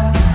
eyes